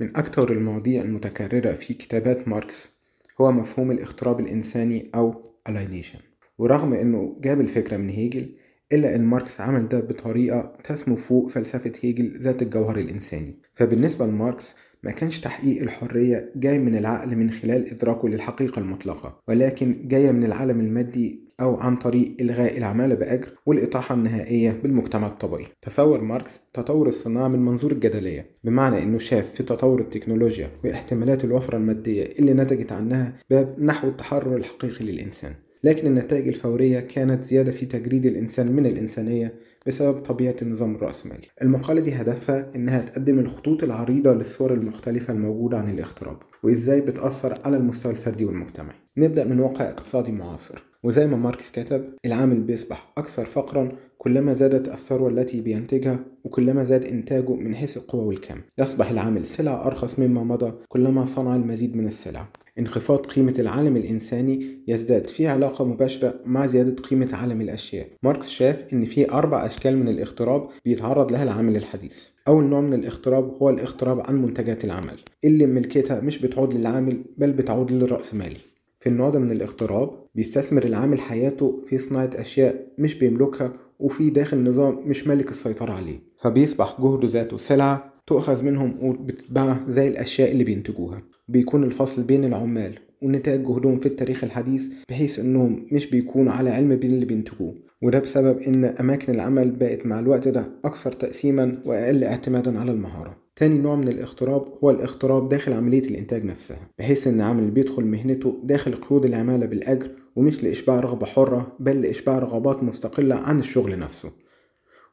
من أكثر المواضيع المتكررة في كتابات ماركس هو مفهوم الاغتراب الإنساني أو alienation. ورغم إنه جاب الفكرة من هيجل إلا إن ماركس عمل ده بطريقة تسمو فوق فلسفة هيجل ذات الجوهر الإنساني. فبالنسبة لماركس ما كانش تحقيق الحرية جاي من العقل من خلال إدراكه للحقيقة المطلقة ولكن جاية من العالم المادي أو عن طريق إلغاء العمالة بأجر والإطاحة النهائية بالمجتمع الطبيعي. تصور ماركس تطور الصناعة من منظور الجدلية بمعنى أنه شاف في تطور التكنولوجيا واحتمالات الوفرة المادية اللي نتجت عنها باب نحو التحرر الحقيقي للإنسان. لكن النتائج الفورية كانت زيادة في تجريد الإنسان من الإنسانية بسبب طبيعة النظام الرأسمالي. المقالة دي هدفها إنها تقدم الخطوط العريضة للصور المختلفة الموجودة عن الاغتراب وإزاي بتأثر على المستوى الفردي والمجتمعي. نبدأ من واقع اقتصادي معاصر. وزي ما ماركس كتب العامل بيصبح أكثر فقرا كلما زادت الثروة التي بينتجها وكلما زاد إنتاجه من حيث القوة والكم. يصبح العامل سلعة أرخص مما مضى كلما صنع المزيد من السلع. انخفاض قيمة العالم الإنساني يزداد في علاقة مباشرة مع زيادة قيمة عالم الأشياء. ماركس شاف إن في أربع أشكال من الاغتراب بيتعرض لها العامل الحديث. أول نوع من الاغتراب هو الاغتراب عن منتجات العمل اللي ملكيتها مش بتعود للعامل بل بتعود للرأسمالي. في النوع ده من الاغتراب بيستثمر العامل حياته في صناعة أشياء مش بيملكها وفي داخل نظام مش مالك السيطرة عليه. فبيصبح جهده ذاته سلعة تؤخذ منهم وبتتباع زي الأشياء اللي بينتجوها. بيكون الفصل بين العمال ونتاج جهدهم في التاريخ الحديث بحيث إنهم مش بيكونوا على علم باللي بينتجوه. وده بسبب إن أماكن العمل بقت مع الوقت ده أكثر تقسيما وأقل اعتمادا على المهارة. تاني نوع من الاغتراب هو الاغتراب داخل عملية الإنتاج نفسها بحيث إن عامل بيدخل مهنته داخل قيود العمالة بالأجر ومش لإشباع رغبة حرة بل لإشباع رغبات مستقلة عن الشغل نفسه.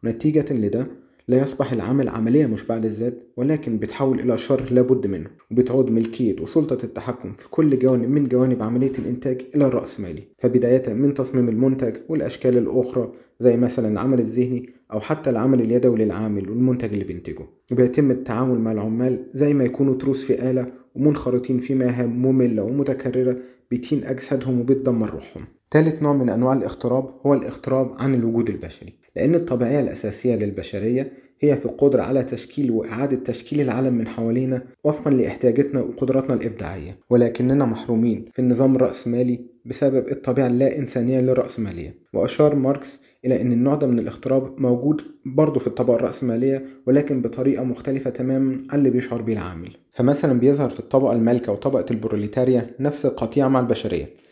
نتيجة لده لا يصبح العمل عملية مشبعة للذات ولكن بتحول إلى شر لابد منه وبتعود ملكية وسلطة التحكم في كل جوانب من جوانب عملية الإنتاج إلى الرأسمالي فبداية من تصميم المنتج والأشكال الأخرى زي مثلا العمل الذهني أو حتى العمل اليدوي للعامل والمنتج اللي بينتجه. وبيتم التعامل مع العمال زي ما يكونوا تروس في آلة ومنخرطين في مهام مملة ومتكررة بتهين أجسادهم وبتدمر روحهم. ثالث نوع من أنواع الاغتراب هو الاغتراب عن الوجود البشري لأن الطبيعية الأساسية للبشرية هي في القدرة على تشكيل وإعادة تشكيل العالم من حوالينا وفقا لإحتياجاتنا وقدراتنا الإبداعية ولكننا محرومين في النظام الرأسمالي بسبب الطبيعة اللا إنسانية للرأسمالية. وأشار ماركس إلى أن النوع ده من الاغتراب موجود برضه في الطبقة الرأسمالية ولكن بطريقة مختلفة تماما عن اللي بيشعر بيه العامل. فمثلا بيظهر في الطبقة المالكة وطبقة البروليتاريا نفس القطيعة مع البشرية.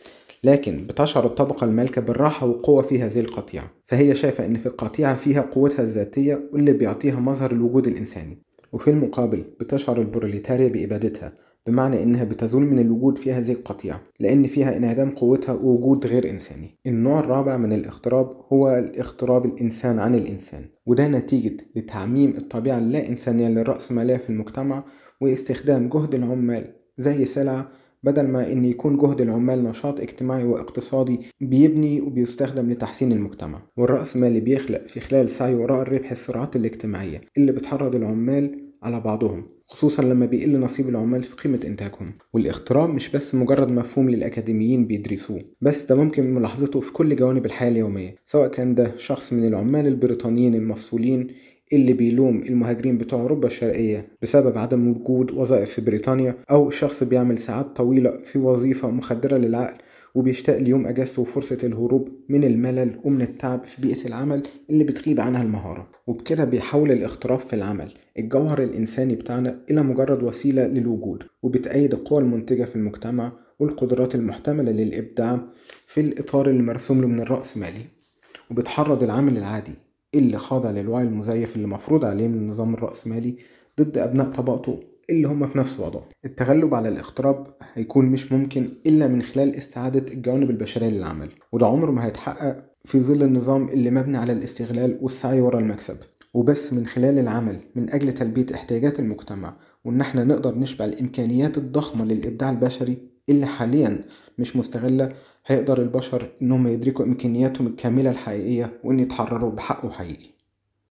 لكن بتشعر الطبقة المالكة بالراحة والقوة في هذه القطيعة فهي شايفة إن في القطيعة فيها قوتها الذاتية واللي بيعطيها مظهر الوجود الإنساني. وفي المقابل بتشعر البروليتاريا بإبادتها بمعنى إنها بتزول من الوجود في هذه القطيعة لأن فيها انعدام قوتها ووجود غير إنساني. النوع الرابع من الاغتراب هو الاغتراب الإنسان عن الإنسان وده نتيجة لتعميم الطبيعة اللا إنسانية للرأسمالية في المجتمع واستخدام جهد العمال زي سلعة بدل ما إن يكون جهد العمال نشاط اجتماعي واقتصادي بيبني وبيستخدم لتحسين المجتمع والرأسمالي بيخلق في خلال سعيه وراء الربح الصراعات الاجتماعية اللي بتحرض العمال على بعضهم خصوصا لما بيقل نصيب العمال في قيمة إنتاجهم. والاغتراب مش بس مجرد مفهوم للأكاديميين بيدرسوه بس ده ممكن ملاحظته في كل جوانب الحياة اليومية سواء كان ده شخص من العمال البريطانيين المفصولين اللي بيلوم المهاجرين بتوع أوروبا الشرقية بسبب عدم وجود وظائف في بريطانيا أو شخص بيعمل ساعات طويلة في وظيفة مخدرة للعقل وبيشتاق ليوم أجازته وفرصة الهروب من الملل ومن التعب في بيئة العمل اللي بتغيب عنها المهارة. وبكده بيحول الاغتراب في العمل الجوهر الإنساني بتاعنا إلى مجرد وسيلة للوجود وبتأيد القوى المنتجة في المجتمع والقدرات المحتملة للإبداع في الإطار اللي مرسوم له من الرأسمالي. وبتحرض العامل العادي اللي خاضع للوعي المزيف اللي مفروض عليه من النظام الرأسمالي ضد أبناء طبقته اللي هم في نفس وضعه. التغلب على الاغتراب هيكون مش ممكن إلا من خلال استعادة الجوانب البشرية للعمل وده عمره ما هيتحقق في ظل النظام اللي مبني على الاستغلال والسعي ورا المكسب. وبس من خلال العمل من أجل تلبية احتياجات المجتمع وإن إحنا نقدر نشبع الإمكانيات الضخمة للإبداع البشري اللي حاليا مش مستغلة هيقدر البشر إنهم يدركوا إمكانياتهم الكاملة الحقيقية وإن يتحرروا بحقه حقيقي.